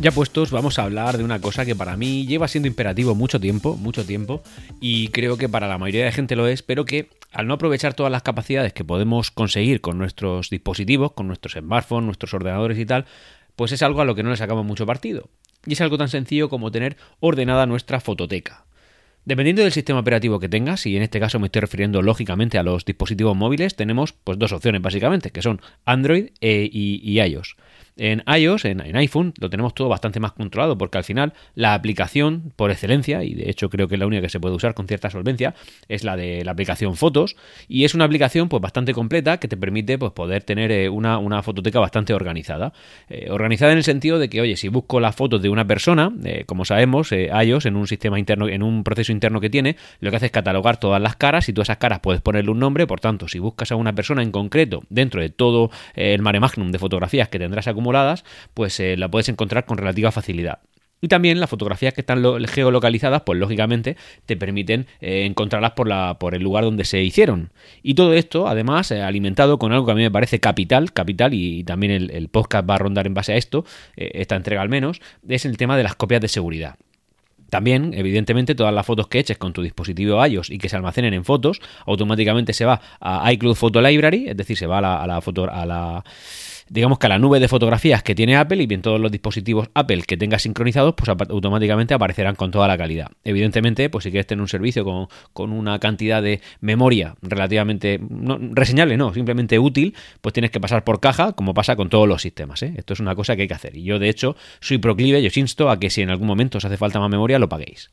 Ya puestos, vamos a hablar de una cosa que para mí lleva siendo imperativo mucho tiempo, mucho tiempo, y creo que para la mayoría de gente lo es, pero que al no aprovechar todas las capacidades que podemos conseguir con nuestros dispositivos, con nuestros smartphones, nuestros ordenadores y tal, pues es algo a lo que no le sacamos mucho partido. Y es algo tan sencillo como tener ordenada nuestra fototeca. Dependiendo del sistema operativo que tengas, y en este caso me estoy refiriendo lógicamente a los dispositivos móviles, tenemos pues dos opciones básicamente, que son Android e, y iOS. En iOS, en, iPhone, lo tenemos todo bastante más controlado porque al final la aplicación por excelencia, y de hecho creo que es la única que se puede usar con cierta solvencia, es la de la aplicación Fotos y es una aplicación pues bastante completa que te permite pues poder tener eh, una, una, fototeca bastante organizada. Eh, organizada en el sentido de que, oye, si busco las fotos de una persona, eh, como sabemos, iOS en un sistema interno, en un proceso interno que tiene, lo que hace es catalogar todas las caras y tú a esas caras puedes ponerle un nombre, por tanto, si buscas a una persona en concreto dentro de todo el mare magnum de fotografías que tendrás acumulado, pues eh, la puedes encontrar con relativa facilidad. Y también las fotografías que están geolocalizadas, pues lógicamente te permiten eh, encontrarlas por, la, por el lugar donde se hicieron. Y todo esto, además, eh, alimentado con algo que a mí me parece capital, capital, y, también el, podcast va a rondar en base a esto, esta entrega al menos, es el tema de las copias de seguridad. También, evidentemente, todas las fotos que eches con tu dispositivo iOS y que se almacenen en fotos, automáticamente se va a iCloud Photo Library, es decir, se va a la foto, a la digamos que a la nube de fotografías que tiene Apple y bien todos los dispositivos Apple que tenga sincronizados, pues automáticamente aparecerán con toda la calidad. Evidentemente, pues si quieres tener un servicio con, una cantidad de memoria relativamente reseñable, no, simplemente útil, pues tienes que pasar por caja, como pasa con todos los sistemas. ¿eh? Esto es una cosa que hay que hacer. Y yo, de hecho, soy proclive, yo os insto a que si en algún momento os hace falta más memoria, lo paguéis.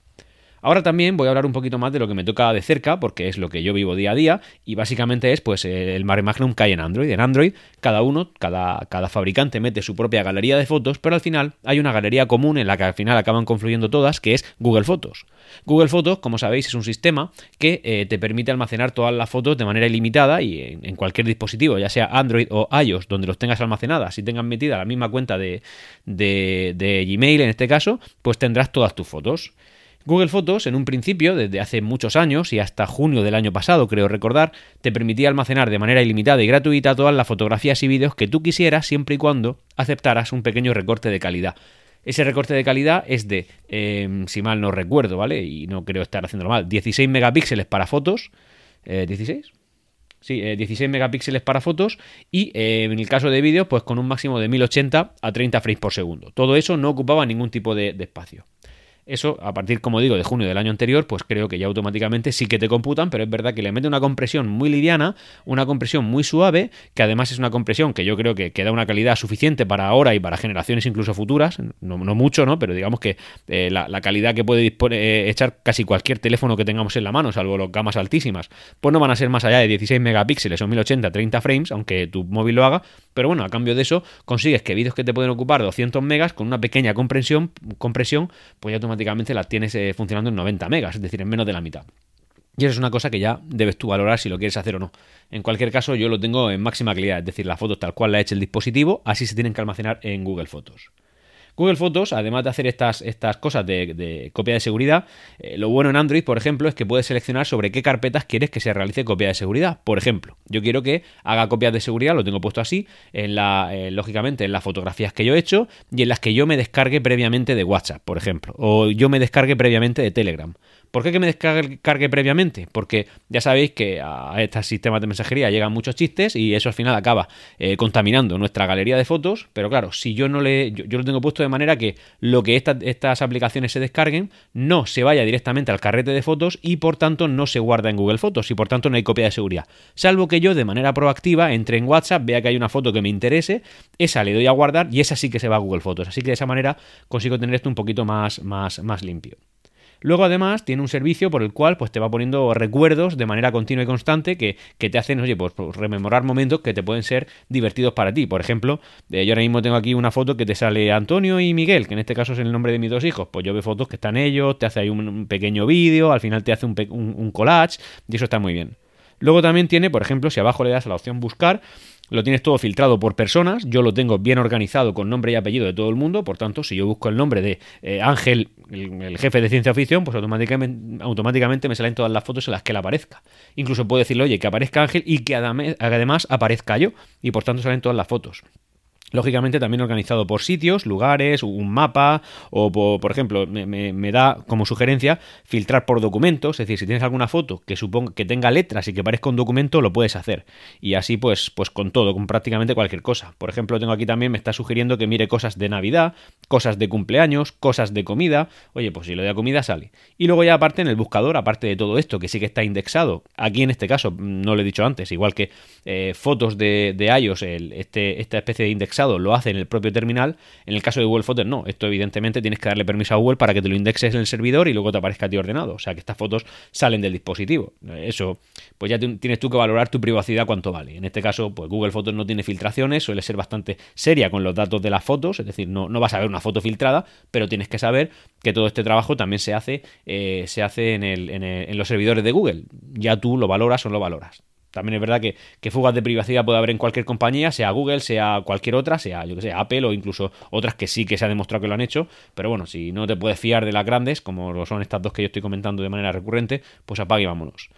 Ahora también voy a hablar un poquito más de lo que me toca de cerca, porque es lo que yo vivo día a día, y básicamente es pues el Mare Magnum que hay en Android. En Android, cada uno, cada, fabricante mete su propia galería de fotos, pero al final hay una galería común en la que al final acaban confluyendo todas, que es Google Fotos. Google Fotos, como sabéis, es un sistema que eh, te permite almacenar todas las fotos de manera ilimitada y en, cualquier dispositivo, ya sea Android o iOS, donde los tengas almacenadas, si tengan metida la misma cuenta de, de, de Gmail en este caso, pues tendrás todas tus fotos. Google Fotos, en un principio, desde hace muchos años y hasta junio del año pasado, creo recordar, te permitía almacenar de manera ilimitada y gratuita todas las fotografías y vídeos que tú quisieras siempre y cuando aceptaras un pequeño recorte de calidad. Ese recorte de calidad es de, em, si mal no recuerdo, ¿vale? Y no creo estar haciéndolo mal, 16 megapíxeles para fotos. ¿16? Eh, sí, 16 eh, megapíxeles para fotos y eh, en el caso de vídeos, pues con un máximo de 1080 a 30 frames por segundo. Todo eso no ocupaba ningún tipo de espacio. Eso, a partir, como digo, de junio del año anterior, pues creo que ya automáticamente sí que te computan, pero es verdad que le mete una compresión muy liviana, una compresión muy suave, que además es una compresión que yo creo que, da una calidad suficiente para ahora y para generaciones incluso futuras, no, mucho, ¿no? Pero digamos que eh, la, calidad que puede eh, echar casi cualquier teléfono que tengamos en la mano, salvo las gamas altísimas, pues no van a ser más allá de 16 megapíxeles o 1080, 30 frames, aunque tu móvil lo haga, pero bueno, a cambio de eso consigues que vídeos que te pueden ocupar 200 megas con una pequeña compresión, compresión pues ya automáticamente las tienes eh, funcionando en 90 megas, es decir, en menos de la mitad. Y eso es una cosa que ya debes tú valorar si lo quieres hacer o no. En cualquier caso, yo lo tengo en máxima calidad, es decir, las fotos tal cual la ha hecho el dispositivo, así se tienen que almacenar en Google Fotos. Google Fotos, además de hacer estas, estas cosas de, copia de seguridad, eh, lo bueno en Android, por ejemplo, es que puedes seleccionar sobre qué carpetas quieres que se realice copia de seguridad. Por ejemplo, yo quiero que haga copias de seguridad, lo tengo puesto así, en eh, lógicamente en las fotografías que yo he hecho y en las que yo me descargue previamente de WhatsApp, por ejemplo, o yo me descargue previamente de Telegram. ¿Por qué que me descargue previamente? Porque ya sabéis que a estos sistemas de mensajería llegan muchos chistes y eso al final acaba eh, contaminando nuestra galería de fotos. Pero claro, si yo no le. Yo, lo tengo puesto de manera que lo que estas aplicaciones se descarguen no se vaya directamente al carrete de fotos y por tanto no se guarda en Google Fotos y por tanto no hay copia de seguridad. Salvo que yo de manera proactiva entre en WhatsApp, vea que hay una foto que me interese, esa le doy a guardar y esa sí que se va a Google Fotos. Así que de esa manera consigo tener esto un poquito más, más, más limpio. Luego además tiene un servicio por el cual pues te va poniendo recuerdos de manera continua y constante que, te hacen, oye, pues, pues, rememorar momentos que te pueden ser divertidos para ti. Por ejemplo, eh, yo ahora mismo tengo aquí una foto que te sale Antonio y Miguel, que en este caso es el nombre de mis dos hijos. Pues yo veo fotos que están ellos, te hace ahí un, pequeño vídeo, al final te hace un, un collage y eso está muy bien. Luego también tiene, por ejemplo, si abajo le das a la opción buscar, lo tienes todo filtrado por personas, yo lo tengo bien organizado con nombre y apellido de todo el mundo, por tanto, si yo busco el nombre de eh, Ángel, el, jefe de ciencia ficción, pues automáticamente, automáticamente me salen todas las fotos en las que él aparezca. Incluso puedo decirle, oye, que aparezca Ángel y que además aparezca yo, y por tanto salen todas las fotos. Lógicamente también organizado por sitios, lugares, un mapa o por, ejemplo me, da como sugerencia filtrar por documentos, es decir, si tienes alguna foto que suponga que tenga letras y que parezca un documento lo puedes hacer y así pues pues con todo, con prácticamente cualquier cosa. Por ejemplo tengo aquí también me está sugiriendo que mire cosas de Navidad, cosas de cumpleaños, cosas de comida, oye pues si lo de comida sale. Y luego ya aparte en el buscador, aparte de todo esto que sí que está indexado, aquí en este caso no lo he dicho antes, igual que eh, fotos de, de iOS, el, este, esta especie de lo hace en el propio terminal. En el caso de Google Fotos, no. Esto, evidentemente, tienes que darle permiso a Google para que te lo indexes en el servidor y luego te aparezca a ti ordenado. O sea, que estas fotos salen del dispositivo. Eso, pues ya tienes tú que valorar tu privacidad cuánto vale. En este caso, pues Google Fotos no tiene filtraciones, suele ser bastante seria con los datos de las fotos, es decir, no, no vas a ver una foto filtrada, pero tienes que saber que todo este trabajo también se hace, eh, se hace en, en los servidores de Google. Ya tú lo valoras o no lo valoras. También es verdad que, fugas de privacidad puede haber en cualquier compañía, sea Google, sea cualquier otra, sea yo que sé, Apple o incluso otras que sí que se ha demostrado que lo han hecho. Pero bueno, si no te puedes fiar de las grandes, como lo son estas dos que yo estoy comentando de manera recurrente, pues apague y vámonos.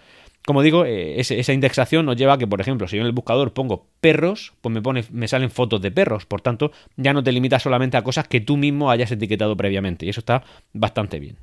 Como digo, eh, esa indexación nos lleva a que, por ejemplo, si yo en el buscador pongo perros, pues me, pone, me salen fotos de perros. Por tanto, ya no te limitas solamente a cosas que tú mismo hayas etiquetado previamente. Y eso está bastante bien.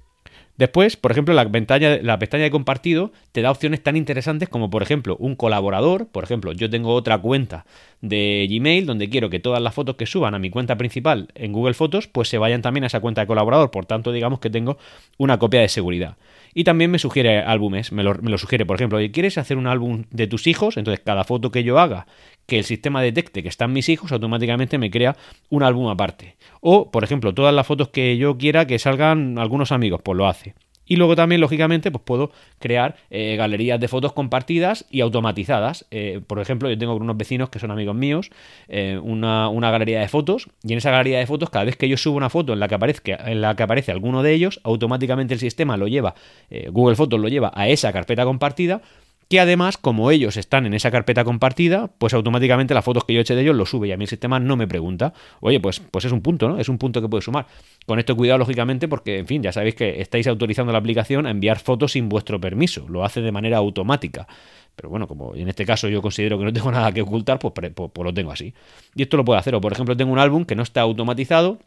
Después, por ejemplo, la pestaña, de compartido te da opciones tan interesantes como, por ejemplo, un colaborador. Por ejemplo, yo tengo otra cuenta de Gmail donde quiero que todas las fotos que suban a mi cuenta principal en Google Fotos, pues se vayan también a esa cuenta de colaborador. Por tanto, digamos que tengo una copia de seguridad. Y también me sugiere álbumes, me lo, me lo sugiere, por ejemplo, ¿quieres hacer un álbum de tus hijos? Entonces, cada foto que yo haga que el sistema detecte que están mis hijos, automáticamente me crea un álbum aparte. O, por ejemplo, todas las fotos que yo quiera que salgan algunos amigos, pues lo hace. Y luego también, lógicamente, pues puedo crear eh, galerías de fotos compartidas y automatizadas. Eh, por ejemplo, yo tengo unos vecinos que son amigos míos, eh, una, una, galería de fotos, y en esa galería de fotos, cada vez que yo subo una foto en la que, aparezca, en la que aparece alguno de ellos, automáticamente el sistema lo lleva, Google Fotos lo lleva a esa carpeta compartida que además, como ellos están en esa carpeta compartida, pues automáticamente las fotos que yo eche de ellos lo sube y a el sistema no me pregunta. Oye, pues, pues es un punto, ¿no? Es un punto que puede sumar. Con esto cuidado, lógicamente, porque, en fin, ya sabéis que estáis autorizando la aplicación a enviar fotos sin vuestro permiso. Lo hace de manera automática. Pero bueno, como en este caso yo considero que no tengo nada que ocultar, pues, pues, pues lo tengo así. Y esto lo puedo hacer. O, por ejemplo, tengo un álbum que no está automatizado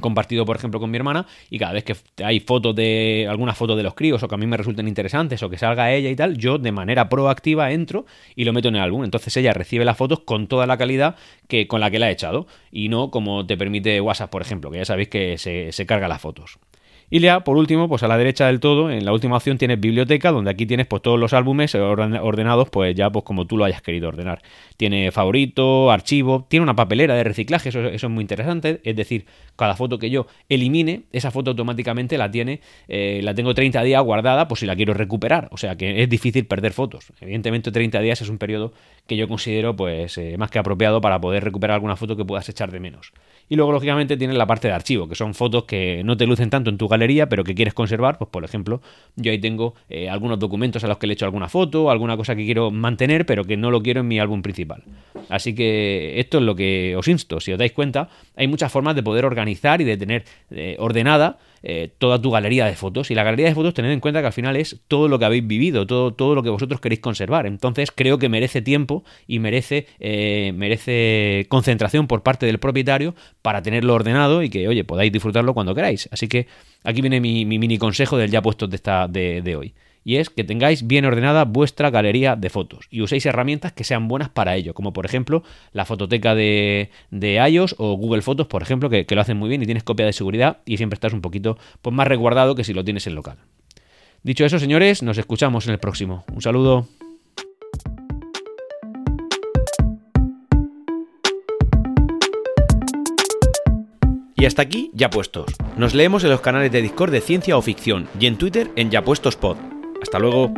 compartido por ejemplo con mi hermana y cada vez que hay fotos de alguna foto de los críos o que a mí me resulten interesantes o que salga ella y tal, yo de manera proactiva entro y lo meto en el álbum. Entonces ella recibe las fotos con toda la calidad que con la que la he echado y no como te permite WhatsApp, por ejemplo, que ya sabéis que se, se carga las fotos. Y ya, por último, pues a la derecha del todo, en la última opción tienes biblioteca, donde aquí tienes pues todos los álbumes ordenados pues ya pues como tú lo hayas querido ordenar. Tiene favorito, archivo, tiene una papelera de reciclaje, eso, eso es muy interesante, es decir, cada foto que yo elimine, esa foto automáticamente la tiene, eh, la tengo 30 días guardada por si la quiero recuperar, o sea que es difícil perder fotos. Evidentemente 30 días es un periodo que yo considero pues eh, más que apropiado para poder recuperar alguna foto que puedas echar de menos. Y luego lógicamente tienes la parte de archivo, que son fotos que no te lucen tanto en tu pero que quieres conservar, pues por ejemplo, yo ahí tengo eh, algunos documentos a los que le he hecho alguna foto, alguna cosa que quiero mantener, pero que no lo quiero en mi álbum principal. Así que esto es lo que os insto. Si os dais cuenta, hay muchas formas de poder organizar y de tener eh, ordenada toda tu galería de fotos. Y la galería de fotos, tened en cuenta que al final es todo lo que habéis vivido, todo, todo lo que vosotros queréis conservar. Entonces creo que merece tiempo y merece, eh, merece concentración por parte del propietario para tenerlo ordenado y que, oye, podáis disfrutarlo cuando queráis. Así que aquí viene mi, mini consejo del ya puesto de, esta, de, hoy y es que tengáis bien ordenada vuestra galería de fotos y uséis herramientas que sean buenas para ello, como por ejemplo la fototeca de, de iOS o Google Fotos, por ejemplo, que, lo hacen muy bien y tienes copia de seguridad y siempre estás un poquito pues, más resguardado que si lo tienes en local. Dicho eso, señores, nos escuchamos en el próximo. Un saludo. Y hasta aquí, ya puestos. Nos leemos en los canales de Discord de Ciencia o Ficción y en Twitter en Ya Puestos Pod. Hasta luego.